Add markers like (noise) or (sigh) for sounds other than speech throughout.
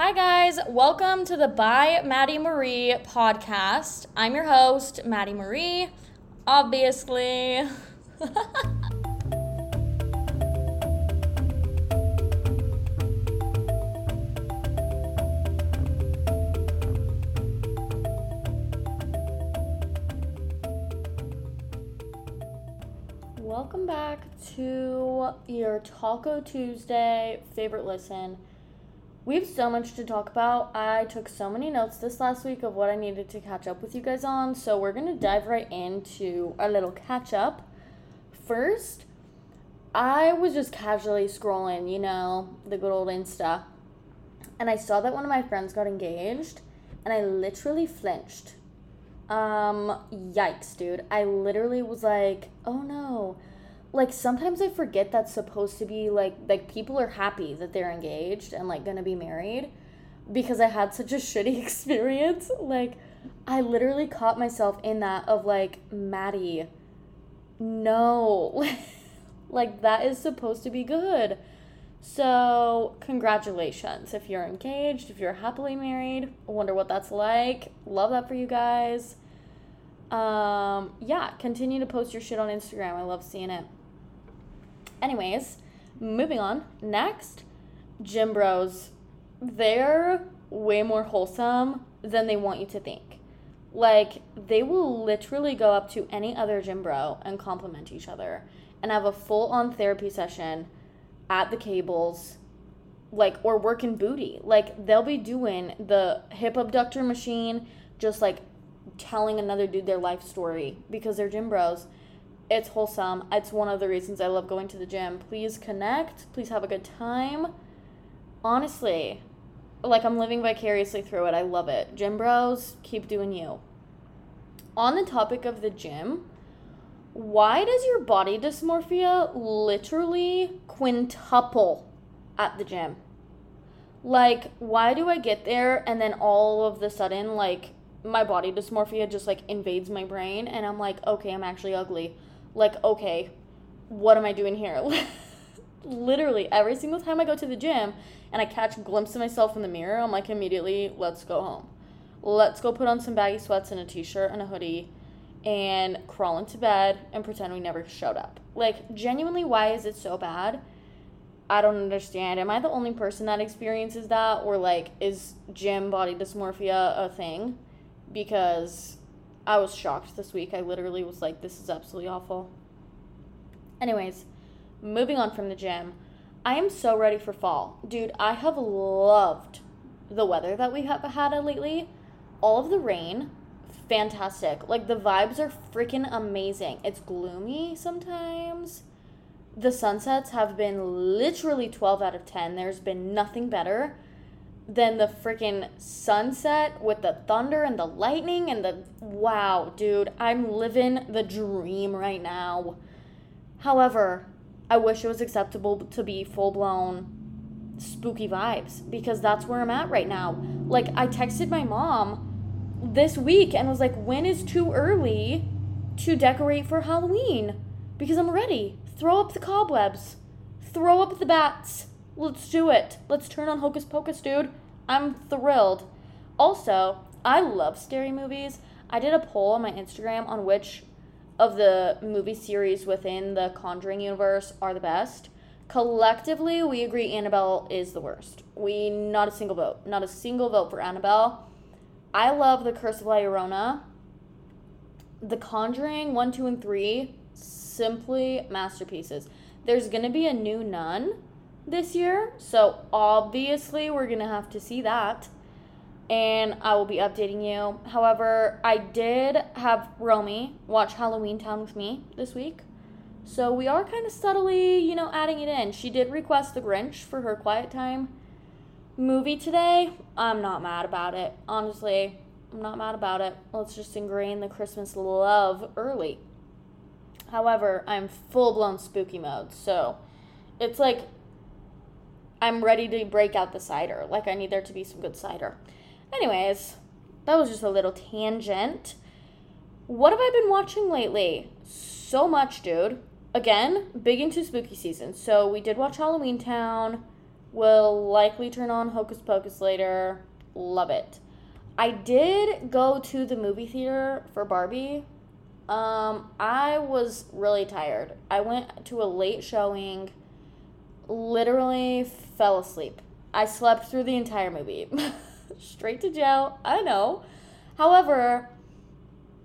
Hi, guys. Welcome to the By Madi Marie podcast. I'm your host, Madi Marie, obviously. (laughs) Welcome back to your Taco Tuesday favorite listen. We have so much to talk about. I took so many notes this last week of what I needed to catch up with you guys on, so we're gonna dive right into our little catch up. First, I was just casually scrolling, you know, the good old Insta, and I saw that one of my friends got engaged, and I literally flinched. Um, yikes, dude. I literally was like, oh no like sometimes I forget that's supposed to be like like people are happy that they're engaged and like gonna be married because I had such a shitty (laughs) experience. Like I literally caught myself in that of like Madi, no, (laughs) like that is supposed to be good. So congratulations if you're engaged, if you're happily married. I wonder what that's like. Love that for you guys. Um, yeah, continue to post your shit on Instagram. I love seeing it. Anyways, moving on. Next, gym bros. They're way more wholesome than they want you to think. Like, they will literally go up to any other gym bro and compliment each other and have a full on therapy session at the cables, like, or working booty. Like, they'll be doing the hip abductor machine, just like telling another dude their life story because they're gym bros it's wholesome. It's one of the reasons I love going to the gym. Please connect. Please have a good time. Honestly, like I'm living vicariously through it. I love it. Gym bros, keep doing you. On the topic of the gym, why does your body dysmorphia literally quintuple at the gym? Like, why do I get there and then all of the sudden, like, my body dysmorphia just like invades my brain and I'm like, okay, I'm actually ugly like, okay, what am I doing here? (laughs) Literally, every single time I go to the gym and I catch a glimpse of myself in the mirror, I'm like, immediately, let's go home. Let's go put on some baggy sweats and a t shirt and a hoodie and crawl into bed and pretend we never showed up. Like, genuinely, why is it so bad? I don't understand. Am I the only person that experiences that? Or, like, is gym body dysmorphia a thing? Because I was shocked this week. I literally was like, this is absolutely awful. Anyways, moving on from the gym. I am so ready for fall. Dude, I have loved the weather that we have had lately. All of the rain, fantastic. Like the vibes are freaking amazing. It's gloomy sometimes. The sunsets have been literally 12 out of 10. There's been nothing better than the freaking sunset with the thunder and the lightning and the wow, dude, I'm living the dream right now. However, I wish it was acceptable to be full blown spooky vibes because that's where I'm at right now. Like, I texted my mom this week and was like, when is too early to decorate for Halloween? Because I'm ready. Throw up the cobwebs, throw up the bats Let's do it. Let's turn on Hocus Pocus, dude. I'm thrilled. Also, I love scary movies. I did a poll on my Instagram on which of the movie series within the Conjuring universe are the best. Collectively, we agree Annabelle is the worst. We not a single vote, not a single vote for Annabelle. I love The Curse of La Llorona. The Conjuring 1, 2, and 3, simply masterpieces. There's going to be a new nun this year. So obviously, we're going to have to see that. And I will be updating you. However, I did have Romy watch Halloweentown with me this week. So we are kind of subtly, you know, adding it in. She did request The Grinch for her quiet time movie today. I'm not mad about it. Honestly, I'm not mad about it. Let's just ingrain the Christmas love early. However, I'm full blown spooky mode. So it's like I'm ready to break out the cider. Like I need there to be some good cider. Anyways, that was just a little tangent. What have I been watching lately? So much, dude. Again, big into spooky season. So we did watch Halloweentown. Will likely turn on Hocus Pocus later. Love it. I did go to the movie theater for Barbie. Um, I was really tired. I went to a late showing, literally fell asleep. I slept through the entire movie. (laughs) Straight to jail, I know. However,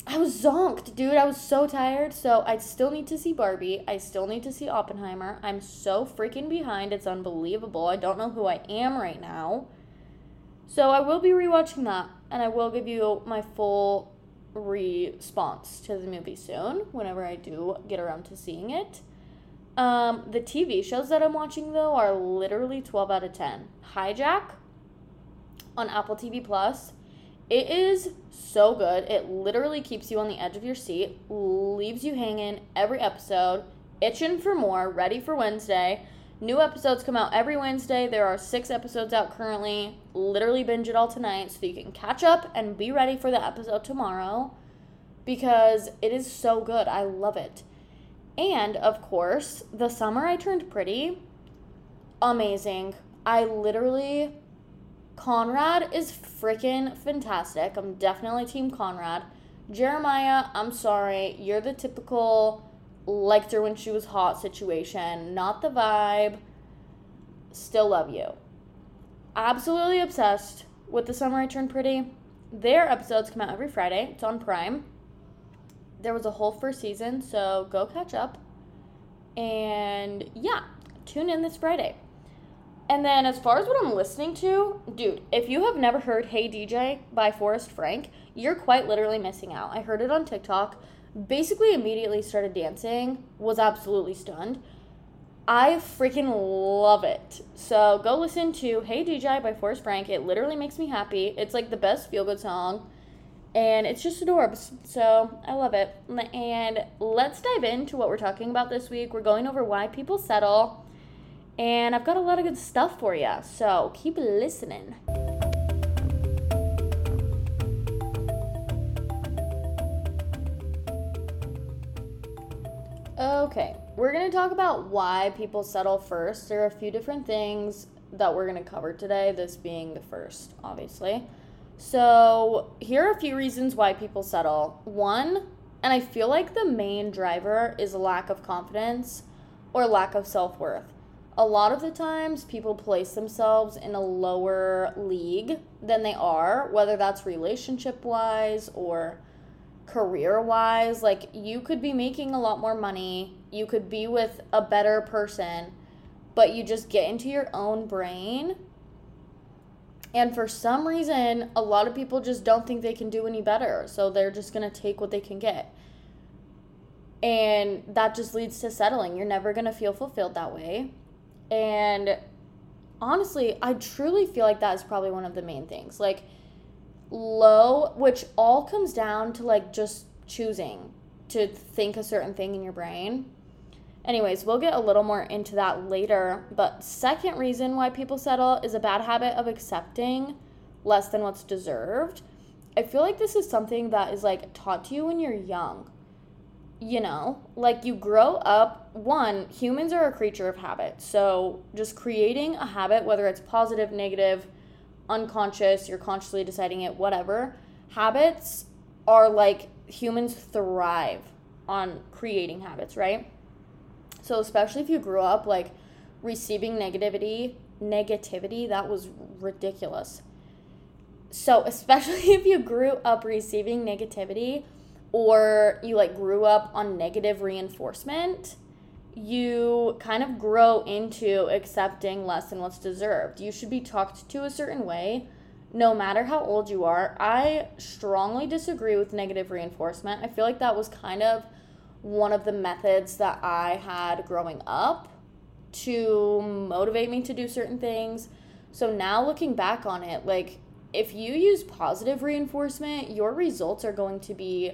I was zonked, dude. I was so tired. So I still need to see Barbie. I still need to see Oppenheimer. I'm so freaking behind. It's unbelievable. I don't know who I am right now. So I will be rewatching that and I will give you my full response to the movie soon whenever I do get around to seeing it. Um, the TV shows that I'm watching though are literally 12 out of 10. Hijack on Apple TV Plus. It is so good. It literally keeps you on the edge of your seat, leaves you hanging every episode, itching for more, ready for Wednesday. New episodes come out every Wednesday. There are six episodes out currently. Literally binge it all tonight so you can catch up and be ready for the episode tomorrow because it is so good. I love it. And of course, The Summer I Turned Pretty, amazing. I literally, Conrad is freaking fantastic. I'm definitely Team Conrad. Jeremiah, I'm sorry, you're the typical liked her when she was hot situation, not the vibe. Still love you. Absolutely obsessed with The Summer I Turned Pretty. Their episodes come out every Friday. It's on Prime there was a whole first season, so go catch up. And yeah, tune in this Friday. And then as far as what I'm listening to, dude, if you have never heard Hey DJ by Forrest Frank, you're quite literally missing out. I heard it on TikTok, basically immediately started dancing, was absolutely stunned. I freaking love it. So go listen to Hey DJ by Forrest Frank. It literally makes me happy. It's like the best feel good song and it's just adorable. So I love it. And let's dive into what we're talking about this week. We're going over why people settle, and I've got a lot of good stuff for you. So keep listening. Okay, we're going to talk about why people settle first. There are a few different things that we're going to cover today, this being the first, obviously. So, here are a few reasons why people settle. One, and I feel like the main driver is lack of confidence or lack of self worth. A lot of the times, people place themselves in a lower league than they are, whether that's relationship wise or career wise. Like, you could be making a lot more money, you could be with a better person, but you just get into your own brain and for some reason, a lot of people just don't think they can do any better. So they're just going to take what they can get. And that just leads to settling. You're never going to feel fulfilled that way. And honestly, I truly feel like that is probably one of the main things. Like, low, which all comes down to like just choosing to think a certain thing in your brain Anyways, we'll get a little more into that later. But second reason why people settle is a bad habit of accepting less than what's deserved. I feel like this is something that is like taught to you when you're young. You know, like you grow up, one, humans are a creature of habit. So just creating a habit, whether it's positive, negative, unconscious, you're consciously deciding it, whatever, habits are like humans thrive on creating habits, right? So especially if you grew up like receiving negativity, negativity, that was ridiculous. So especially (laughs) if you grew up receiving negativity or you like grew up on negative reinforcement, you kind of grow into accepting less than what's deserved. You should be talked to a certain way no matter how old you are. I strongly disagree with negative reinforcement. I feel like that was kind of one of the methods that I had growing up to motivate me to do certain things. So now looking back on it, like if you use positive reinforcement, your results are going to be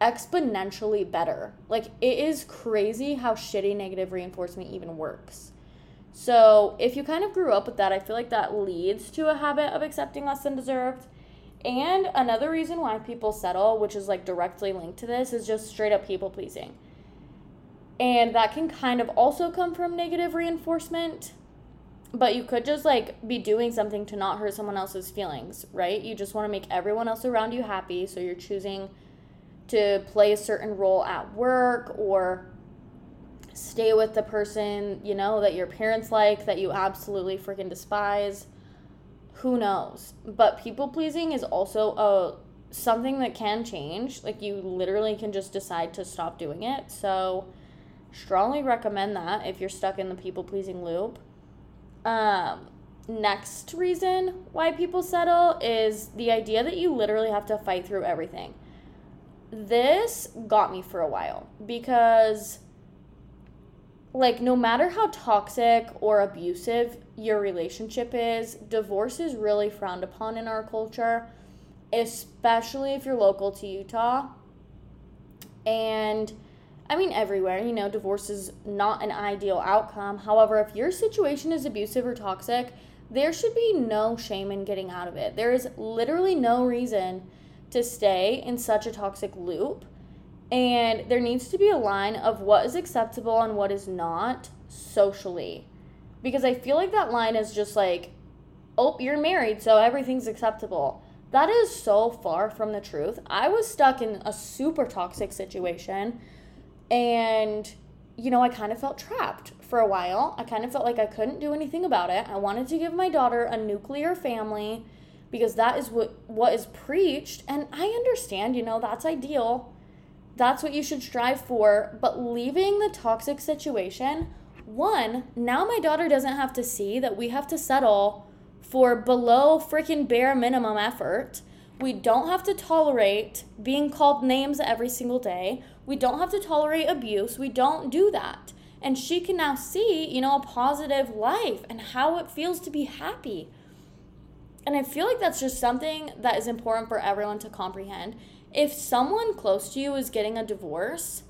exponentially better. Like it is crazy how shitty negative reinforcement even works. So, if you kind of grew up with that, I feel like that leads to a habit of accepting less than deserved. And another reason why people settle, which is like directly linked to this, is just straight up people pleasing. And that can kind of also come from negative reinforcement. but you could just like be doing something to not hurt someone else's feelings, right? You just want to make everyone else around you happy, so you're choosing to play a certain role at work or stay with the person, you know, that your parents like, that you absolutely freaking despise. Who knows? But people pleasing is also a something that can change. Like you literally can just decide to stop doing it. So strongly recommend that if you're stuck in the people pleasing loop. Um next reason why people settle is the idea that you literally have to fight through everything. This got me for a while because like no matter how toxic or abusive your relationship is, divorce is really frowned upon in our culture, especially if you're local to Utah. And I mean, everywhere, you know, divorce is not an ideal outcome. However, if your situation is abusive or toxic, there should be no shame in getting out of it. There is literally no reason to stay in such a toxic loop and there needs to be a line of what is acceptable and what is not socially. Because I feel like that line is just like, oh, you're married, so everything's acceptable. That is so far from the truth. I was stuck in a super toxic situation and you know, I kind of felt trapped for a while. I kind of felt like I couldn't do anything about it. I wanted to give my daughter a nuclear family because that is what what is preached and I understand, you know, that's ideal that's what you should strive for. But leaving the toxic situation, one, now my daughter doesn't have to see that we have to settle for below freaking bare minimum effort. We don't have to tolerate being called names every single day. We don't have to tolerate abuse. We don't do that. And she can now see, you know, a positive life and how it feels to be happy. And I feel like that's just something that is important for everyone to comprehend if someone close to you is getting a divorce,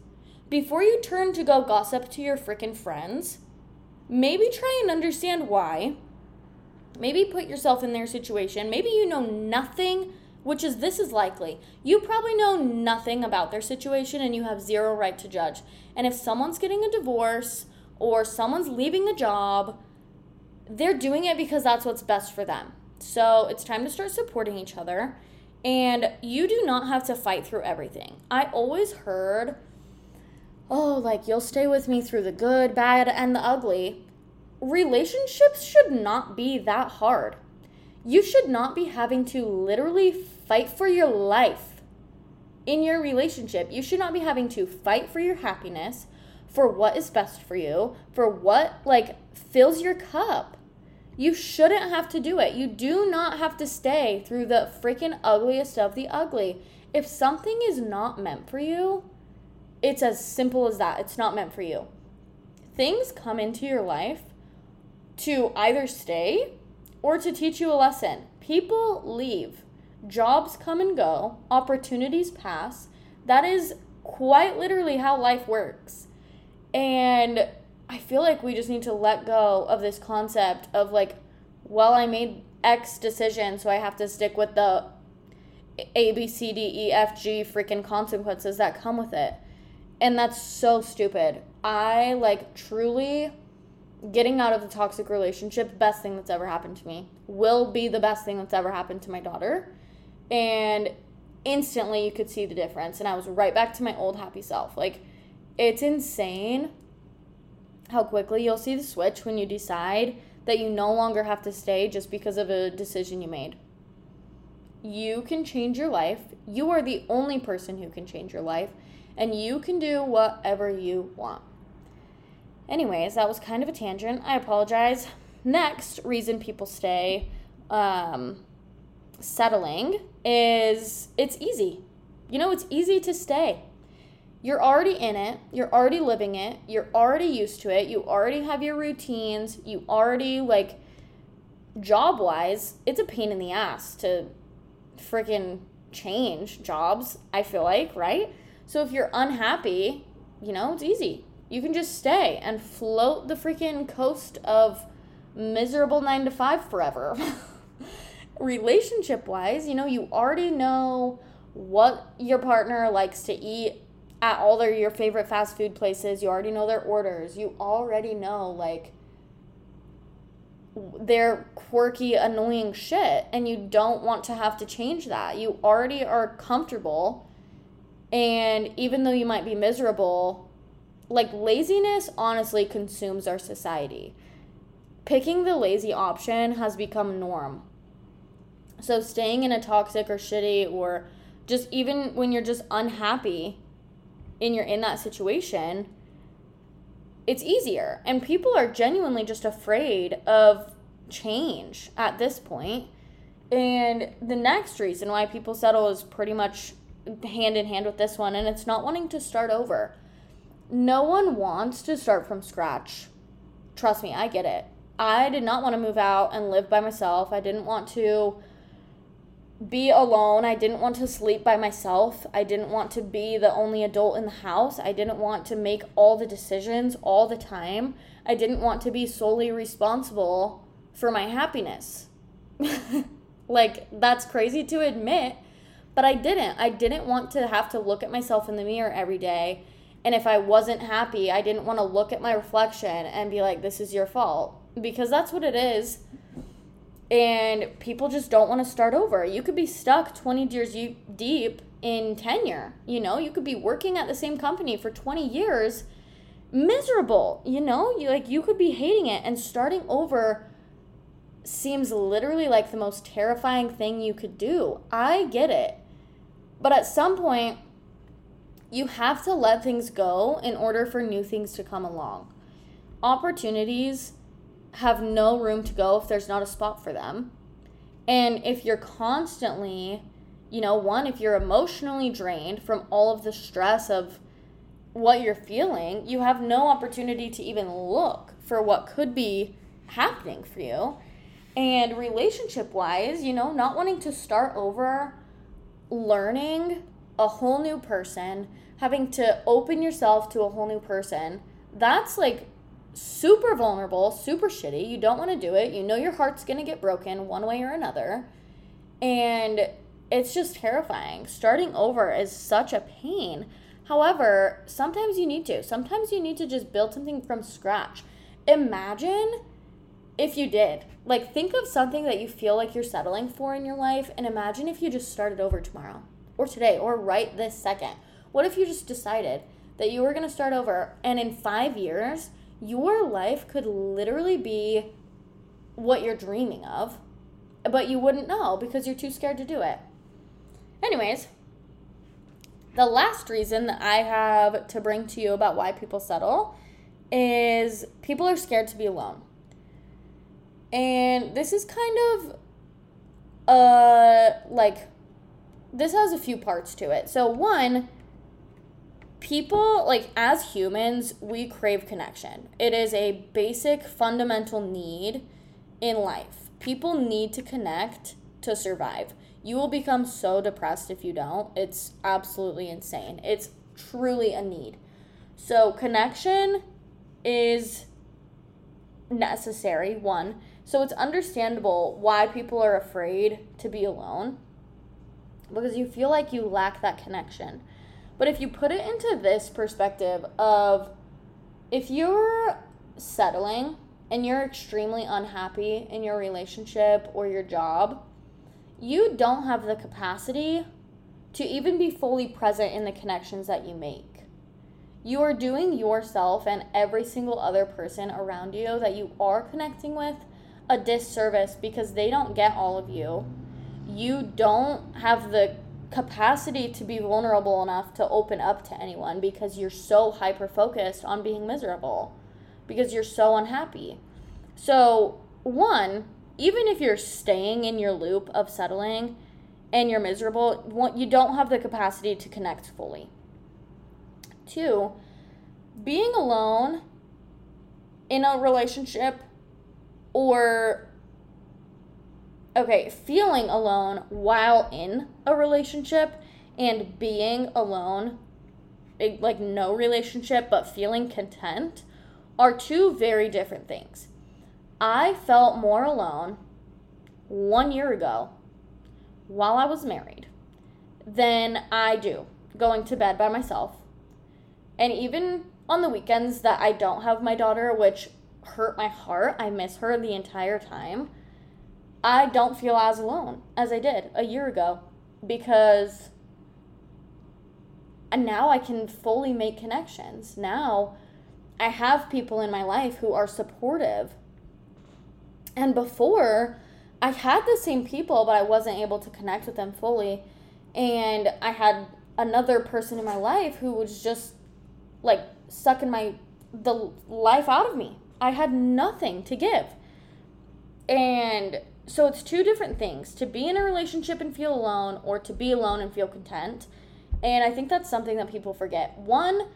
before you turn to go gossip to your freaking friends, maybe try and understand why. Maybe put yourself in their situation. Maybe you know nothing, which is this is likely. You probably know nothing about their situation and you have zero right to judge. And if someone's getting a divorce or someone's leaving a job, they're doing it because that's what's best for them. So it's time to start supporting each other and you do not have to fight through everything. I always heard, oh, like you'll stay with me through the good, bad, and the ugly. Relationships should not be that hard. You should not be having to literally fight for your life in your relationship. You should not be having to fight for your happiness, for what is best for you, for what like fills your cup. You shouldn't have to do it. You do not have to stay through the freaking ugliest of the ugly. If something is not meant for you, it's as simple as that. It's not meant for you. Things come into your life to either stay or to teach you a lesson. People leave, jobs come and go, opportunities pass. That is quite literally how life works. And I feel like we just need to let go of this concept of like, well, I made X decision, so I have to stick with the A, B, C, D, E, F, G freaking consequences that come with it. And that's so stupid. I like truly getting out of the toxic relationship, best thing that's ever happened to me, will be the best thing that's ever happened to my daughter. And instantly you could see the difference. And I was right back to my old happy self. Like, it's insane how quickly you'll see the switch when you decide that you no longer have to stay just because of a decision you made. You can change your life. You are the only person who can change your life, and you can do whatever you want. Anyways, that was kind of a tangent. I apologize. Next reason people stay um, settling is it's easy. You know, it's easy to stay you're already in it, you're already living it, you're already used to it, you already have your routines, you already like job wise, it's a pain in the ass to freaking change jobs, I feel like, right? So if you're unhappy, you know, it's easy. You can just stay and float the freaking coast of miserable 9 to 5 forever. (laughs) Relationship wise, you know, you already know what your partner likes to eat at all their your favorite fast food places. You already know their orders. You already know like their quirky, annoying shit, and you don't want to have to change that. You already are comfortable, and even though you might be miserable, like laziness honestly consumes our society. Picking the lazy option has become norm. So staying in a toxic or shitty or just even when you're just unhappy and you're in that situation, it's easier. And people are genuinely just afraid of change at this point. And the next reason why people settle is pretty much hand in hand with this one, and it's not wanting to start over. No one wants to start from scratch. Trust me, I get it. I did not want to move out and live by myself. I didn't want to be alone. I didn't want to sleep by myself. I didn't want to be the only adult in the house. I didn't want to make all the decisions all the time. I didn't want to be solely responsible for my happiness. (laughs) like, that's crazy to admit, but I didn't. I didn't want to have to look at myself in the mirror every day. And if I wasn't happy, I didn't want to look at my reflection and be like, this is your fault. Because that's what it is and people just don't want to start over. You could be stuck 20 years deep in tenure. You know, you could be working at the same company for 20 years, miserable. You know, you like you could be hating it, and starting over seems literally like the most terrifying thing you could do. I get it, but at some point, you have to let things go in order for new things to come along. Opportunities have no room to go if there's not a spot for them. And if you're constantly, you know, one, if you're emotionally drained from all of the stress of what you're feeling, you have no opportunity to even look for what could be happening for you. And relationship wise, you know, not wanting to start over, learning a whole new person, having to open yourself to a whole new person, that's like super vulnerable, super shitty. You don't want to do it. You know your heart's going to get broken one way or another. And it's just terrifying. Starting over is such a pain. However, sometimes you need to. Sometimes you need to just build something from scratch. Imagine if you did. Like, think of something that you feel like you're settling for in your life, and imagine if you just started over tomorrow, or today, or right this second. What if you just decided that you were going to start over, and in five years, your life could literally be what you're dreaming of, but you wouldn't know because you're too scared to do it. Anyways, the last reason that I have to bring to you about why people settle is people are scared to be alone. And this is kind of uh like this has a few parts to it. So one, people like as humans we crave connection. It is a basic fundamental need in life. People need to connect to survive. You will become so depressed if you don't. It's absolutely insane. It's truly a need. So connection is necessary one. So it's understandable why people are afraid to be alone because you feel like you lack that connection but if you put it into this perspective of if you're settling and you're extremely unhappy in your relationship or your job, you don't have the capacity to even be fully present in the connections that you make. You are doing yourself and every single other person around you that you are connecting with a disservice because they don't get all of you. You don't have the capacity to be vulnerable enough to open up to anyone because you're so hyper focused on being miserable because you're so unhappy. So, one, even if you're staying in your loop of settling and you're miserable, you don't have the capacity to connect fully. Two, being alone in a relationship or okay, feeling alone while in a relationship and being alone, eh, like no relationship, but feeling content, are two very different things. I felt more alone one year ago while I was married than I do going to bed by myself. And even on the weekends that I don't have my daughter, which hurt my heart. I miss her the entire time. I don't feel as alone as I did a year ago because and now I can fully make connections. Now I have people in my life who are supportive. And before, I had the same people, but I wasn't able to connect with them fully. And I had another person in my life who was just like sucking my the life out of me. I had nothing to give. And so it's two different things to be in a relationship and feel alone or to be alone and feel content. And I think that's something that people forget. One,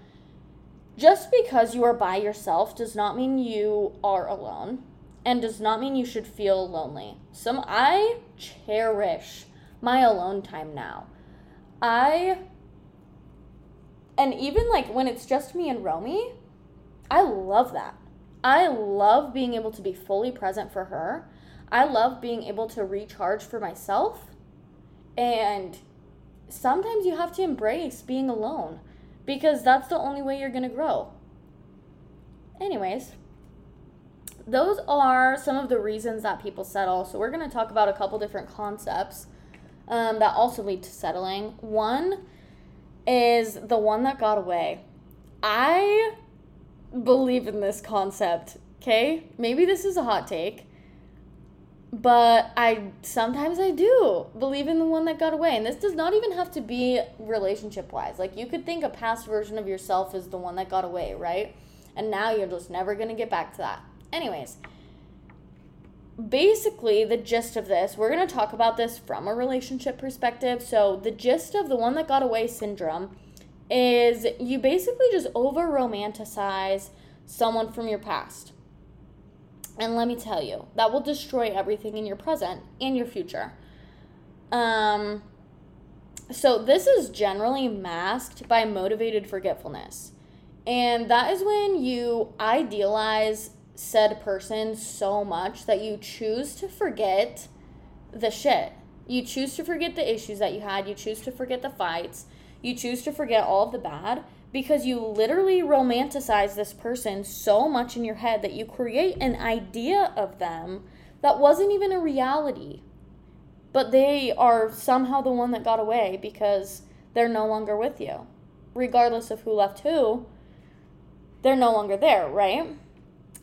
just because you are by yourself does not mean you are alone and does not mean you should feel lonely. Some I cherish my alone time now. I and even like when it's just me and Romy, I love that. I love being able to be fully present for her. I love being able to recharge for myself. And sometimes you have to embrace being alone because that's the only way you're going to grow. Anyways, those are some of the reasons that people settle. So, we're going to talk about a couple different concepts um, that also lead to settling. One is the one that got away. I believe in this concept, okay? Maybe this is a hot take, but I sometimes I do believe in the one that got away. And this does not even have to be relationship wise. Like you could think a past version of yourself is the one that got away, right? And now you're just never going to get back to that. Anyways, basically the gist of this, we're going to talk about this from a relationship perspective. So, the gist of the one that got away syndrome is you basically just over romanticize someone from your past. And let me tell you, that will destroy everything in your present and your future. Um, so, this is generally masked by motivated forgetfulness. And that is when you idealize said person so much that you choose to forget the shit. You choose to forget the issues that you had. You choose to forget the fights. You choose to forget all of the bad because you literally romanticize this person so much in your head that you create an idea of them that wasn't even a reality. But they are somehow the one that got away because they're no longer with you. Regardless of who left who, they're no longer there, right?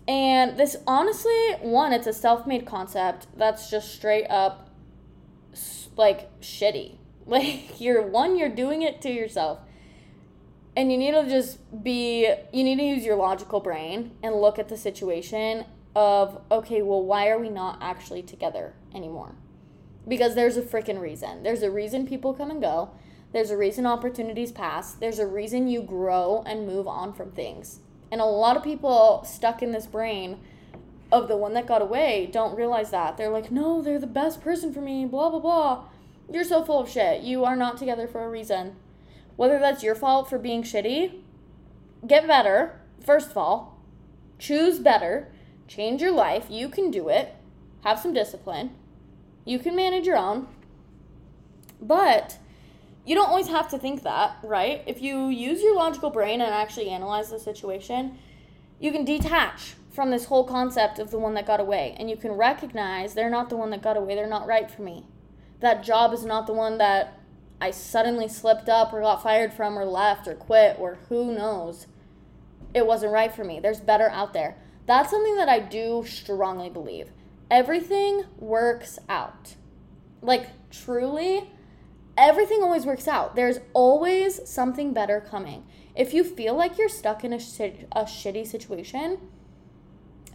And this honestly, one, it's a self made concept that's just straight up like shitty. (laughs) Like, you're one, you're doing it to yourself. And you need to just be, you need to use your logical brain and look at the situation of, okay, well, why are we not actually together anymore? Because there's a freaking reason. There's a reason people come and go. There's a reason opportunities pass. There's a reason you grow and move on from things. And a lot of people stuck in this brain of the one that got away don't realize that. They're like, no, they're the best person for me, blah, blah, blah. You're so full of shit. You are not together for a reason. Whether that's your fault for being shitty, get better, first of all. Choose better. Change your life. You can do it. Have some discipline. You can manage your own. But you don't always have to think that, right? If you use your logical brain and actually analyze the situation, you can detach from this whole concept of the one that got away and you can recognize they're not the one that got away, they're not right for me. That job is not the one that I suddenly slipped up or got fired from or left or quit or who knows. It wasn't right for me. There's better out there. That's something that I do strongly believe. Everything works out. Like, truly, everything always works out. There's always something better coming. If you feel like you're stuck in a, a shitty situation,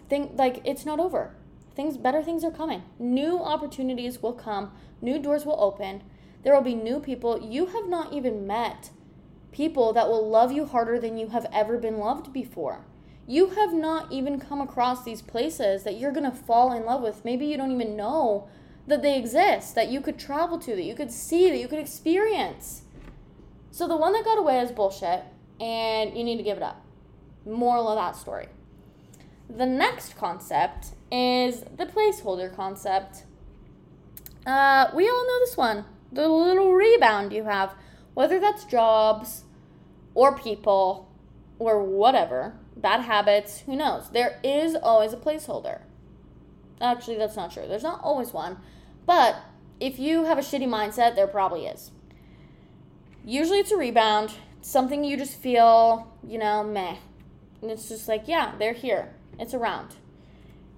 think like it's not over. Things better things are coming. New opportunities will come, new doors will open. There will be new people you have not even met. People that will love you harder than you have ever been loved before. You have not even come across these places that you're going to fall in love with. Maybe you don't even know that they exist, that you could travel to, that you could see, that you could experience. So the one that got away is bullshit, and you need to give it up. Moral of that story. The next concept is the placeholder concept. Uh, we all know this one the little rebound you have, whether that's jobs or people or whatever, bad habits, who knows? There is always a placeholder. Actually, that's not true. There's not always one. But if you have a shitty mindset, there probably is. Usually it's a rebound, it's something you just feel, you know, meh. And it's just like, yeah, they're here. It's around.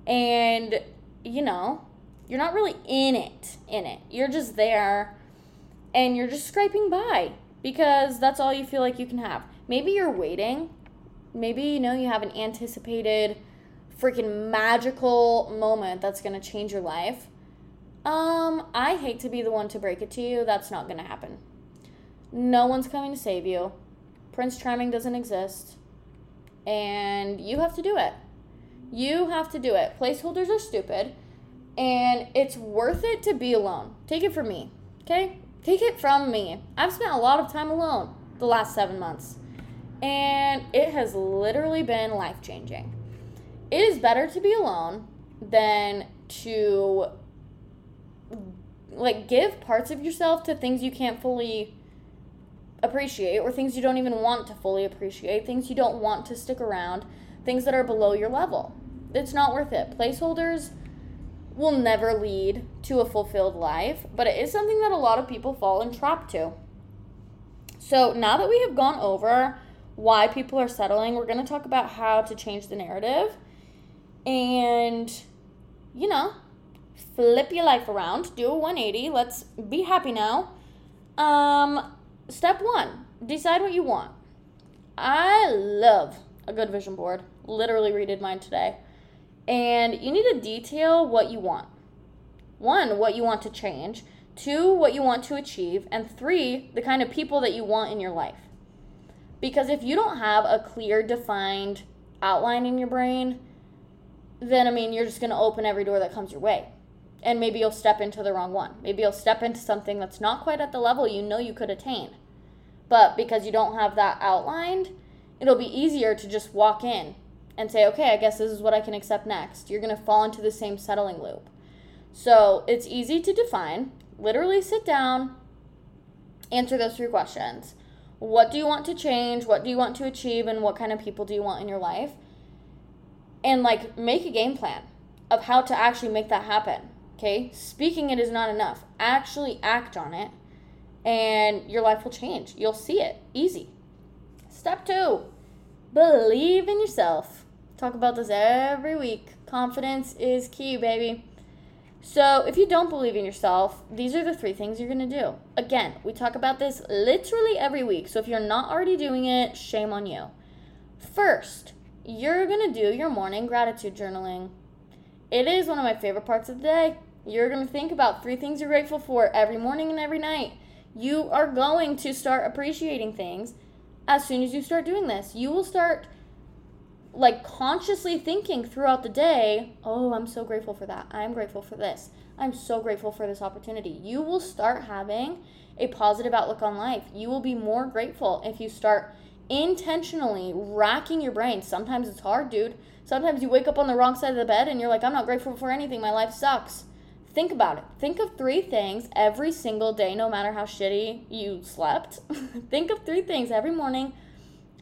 And, you know, you're not really in it, in it. You're just there and you're just scraping by because that's all you feel like you can have. Maybe you're waiting. Maybe, you know, you have an anticipated freaking magical moment that's going to change your life. Um, I hate to be the one to break it to you. That's not going to happen. No one's coming to save you. Prince Charming doesn't exist. And you have to do it. You have to do it. Placeholders are stupid. And it's worth it to be alone. Take it from me. Okay? Take it from me. I've spent a lot of time alone the last seven months. And it has literally been life changing. It is better to be alone than to like give parts of yourself to things you can't fully appreciate or things you don't even want to fully appreciate, things you don't want to stick around, things that are below your level. It's not worth it. Placeholders will never lead to a fulfilled life, but it is something that a lot of people fall entrapped to. So, now that we have gone over why people are settling, we're going to talk about how to change the narrative and, you know, flip your life around, do a 180. Let's be happy now. Um, step one decide what you want. I love a good vision board. Literally redid mine today. And you need to detail what you want. One, what you want to change. Two, what you want to achieve. And three, the kind of people that you want in your life. Because if you don't have a clear, defined outline in your brain, then I mean, you're just going to open every door that comes your way. And maybe you'll step into the wrong one. Maybe you'll step into something that's not quite at the level you know you could attain. But because you don't have that outlined, it'll be easier to just walk in and say, okay, I guess this is what I can accept next. You're going to fall into the same settling loop. So it's easy to define. Literally sit down, answer those three questions. What do you want to change? What do you want to achieve? And what kind of people do you want in your life? And like make a game plan of how to actually make that happen. Okay? Speaking it is not enough. Actually act on it, and your life will change. You'll see it. Easy. Step two believe in yourself. Talk about this every week. Confidence is key, baby. So, if you don't believe in yourself, these are the three things you're going to do. Again, we talk about this literally every week. So, if you're not already doing it, shame on you. First, you're going to do your morning gratitude journaling. It is one of my favorite parts of the day. You're going to think about three things you're grateful for every morning and every night. You are going to start appreciating things as soon as you start doing this. You will start like consciously thinking throughout the day, oh, I'm so grateful for that. I'm grateful for this. I'm so grateful for this opportunity. You will start having a positive outlook on life. You will be more grateful if you start intentionally racking your brain. Sometimes it's hard, dude. Sometimes you wake up on the wrong side of the bed and you're like, I'm not grateful for anything. My life sucks. Think about it. Think of three things every single day, no matter how shitty you slept. (laughs) Think of three things every morning.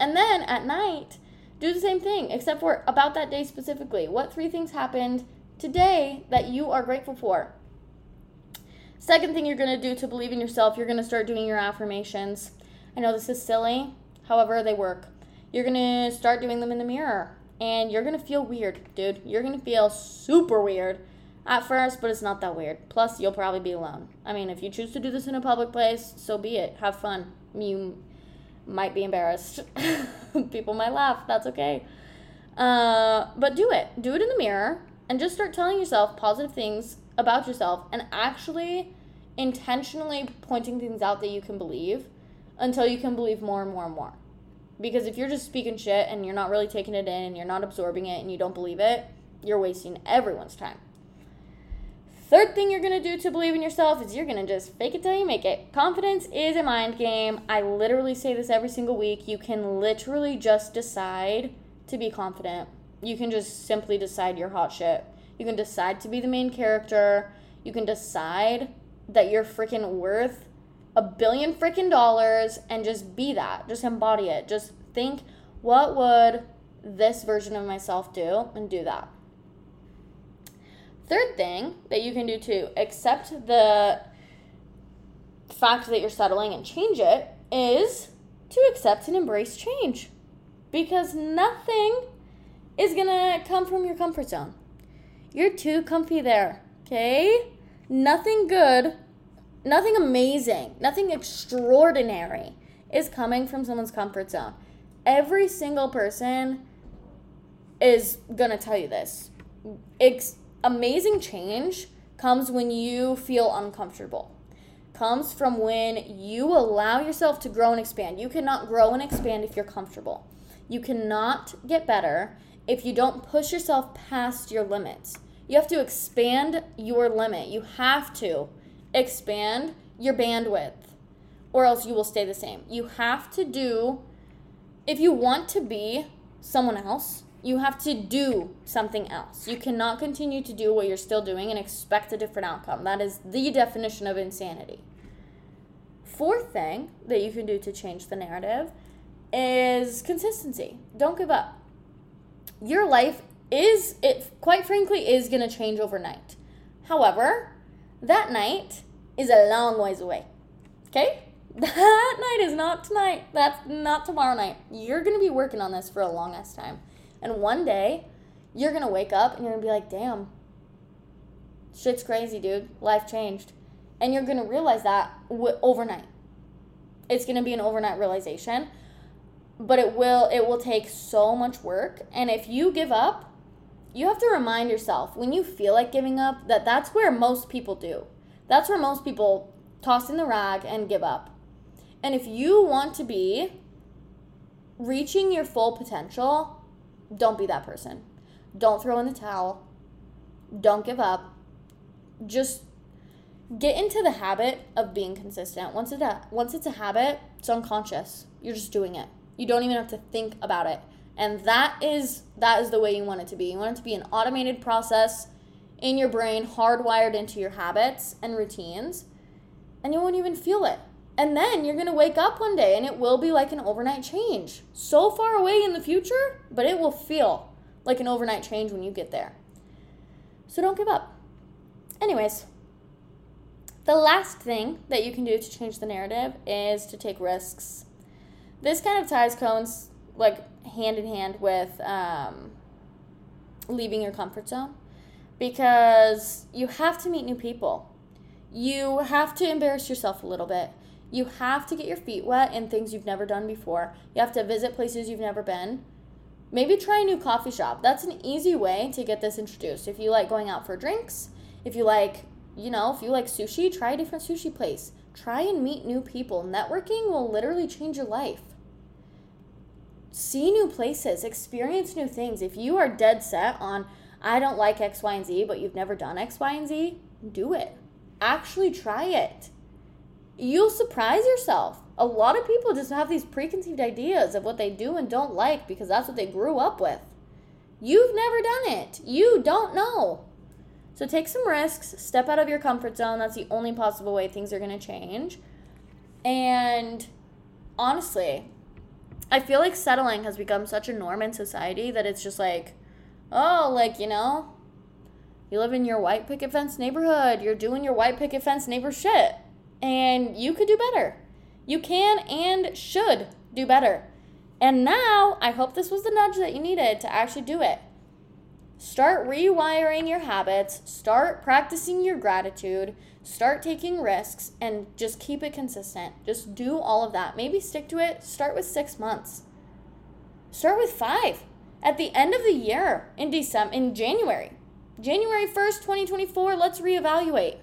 And then at night, do the same thing, except for about that day specifically. What three things happened today that you are grateful for? Second thing you're going to do to believe in yourself, you're going to start doing your affirmations. I know this is silly, however, they work. You're going to start doing them in the mirror, and you're going to feel weird, dude. You're going to feel super weird at first, but it's not that weird. Plus, you'll probably be alone. I mean, if you choose to do this in a public place, so be it. Have fun. You might be embarrassed. (laughs) People might laugh. That's okay. Uh, but do it. Do it in the mirror and just start telling yourself positive things about yourself and actually intentionally pointing things out that you can believe until you can believe more and more and more. Because if you're just speaking shit and you're not really taking it in and you're not absorbing it and you don't believe it, you're wasting everyone's time. Third thing you're gonna do to believe in yourself is you're gonna just fake it till you make it. Confidence is a mind game. I literally say this every single week. You can literally just decide to be confident. You can just simply decide you're hot shit. You can decide to be the main character. You can decide that you're freaking worth a billion freaking dollars and just be that. Just embody it. Just think what would this version of myself do and do that. Third thing that you can do to accept the fact that you're settling and change it is to accept and embrace change because nothing is gonna come from your comfort zone. You're too comfy there, okay? Nothing good, nothing amazing, nothing extraordinary is coming from someone's comfort zone. Every single person is gonna tell you this. It's amazing change comes when you feel uncomfortable comes from when you allow yourself to grow and expand. You cannot grow and expand if you're comfortable. You cannot get better if you don't push yourself past your limits. You have to expand your limit. You have to expand your bandwidth, or else you will stay the same. You have to do, if you want to be someone else, you have to do something else. You cannot continue to do what you're still doing and expect a different outcome. That is the definition of insanity. Fourth thing that you can do to change the narrative is consistency. Don't give up. Your life is it quite frankly is going to change overnight. However, that night is a long ways away. Okay? (laughs) That night is not tonight. That's not tomorrow night. You're going to be working on this for a long ass time. And one day, you're going to wake up and you're going to be like, damn, shit's crazy, dude. Life changed. And you're going to realize that w- overnight. It's going to be an overnight realization. But it will it will take so much work and if you give up, you have to remind yourself when you feel like giving up that that's where most people do. That's where most people toss in the rag and give up. And if you want to be reaching your full potential, don't be that person. Don't throw in the towel. Don't give up. Just get into the habit of being consistent. Once it's a, once it's a habit, it's unconscious. You're just doing it. You don't even have to think about it. And that is that is the way you want it to be. You want it to be an automated process in your brain, hardwired into your habits and routines, and you won't even feel it. And then you're going to wake up one day and it will be like an overnight change. So far away in the future, but it will feel like an overnight change when you get there. So don't give up. Anyways, the last thing that you can do to change the narrative is to take risks. This kind of ties cones like hand in hand with um, leaving your comfort zone because you have to meet new people. You have to embarrass yourself a little bit. You have to get your feet wet in things you've never done before. You have to visit places you've never been. Maybe try a new coffee shop. That's an easy way to get this introduced. If you like going out for drinks, if you like you know, if you like sushi, try a different sushi place. Try and meet new people. Networking will literally change your life. See new places, experience new things. If you are dead set on, I don't like X, Y, and Z, but you've never done X, Y, and Z, do it. Actually try it. You'll surprise yourself. A lot of people just have these preconceived ideas of what they do and don't like because that's what they grew up with. You've never done it. You don't know. So take some risks, step out of your comfort zone. That's the only possible way things are going to change. And honestly, I feel like settling has become such a norm in society that it's just like, oh, like, you know, you live in your white picket fence neighborhood, you're doing your white picket fence neighbor shit, and you could do better. You can and should do better. And now, I hope this was the nudge that you needed to actually do it. Start rewiring your habits, start practicing your gratitude, start taking risks, and just keep it consistent. Just do all of that. Maybe stick to it. Start with six months. Start with five. At the end of the year, in December, in January, January 1st, 2024, let's reevaluate.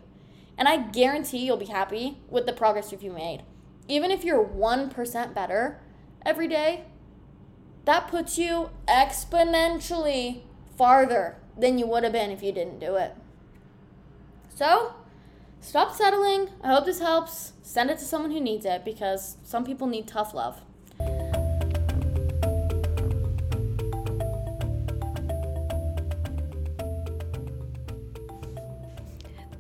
And I guarantee you'll be happy with the progress you've made. Even if you're 1% better every day, that puts you exponentially farther than you would have been if you didn't do it. So, stop settling. I hope this helps. Send it to someone who needs it because some people need tough love.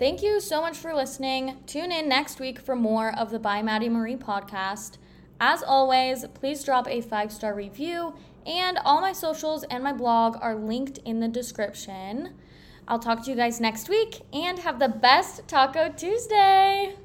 Thank you so much for listening. Tune in next week for more of the By Madi Marie podcast. As always, please drop a five star review, and all my socials and my blog are linked in the description. I'll talk to you guys next week and have the best Taco Tuesday!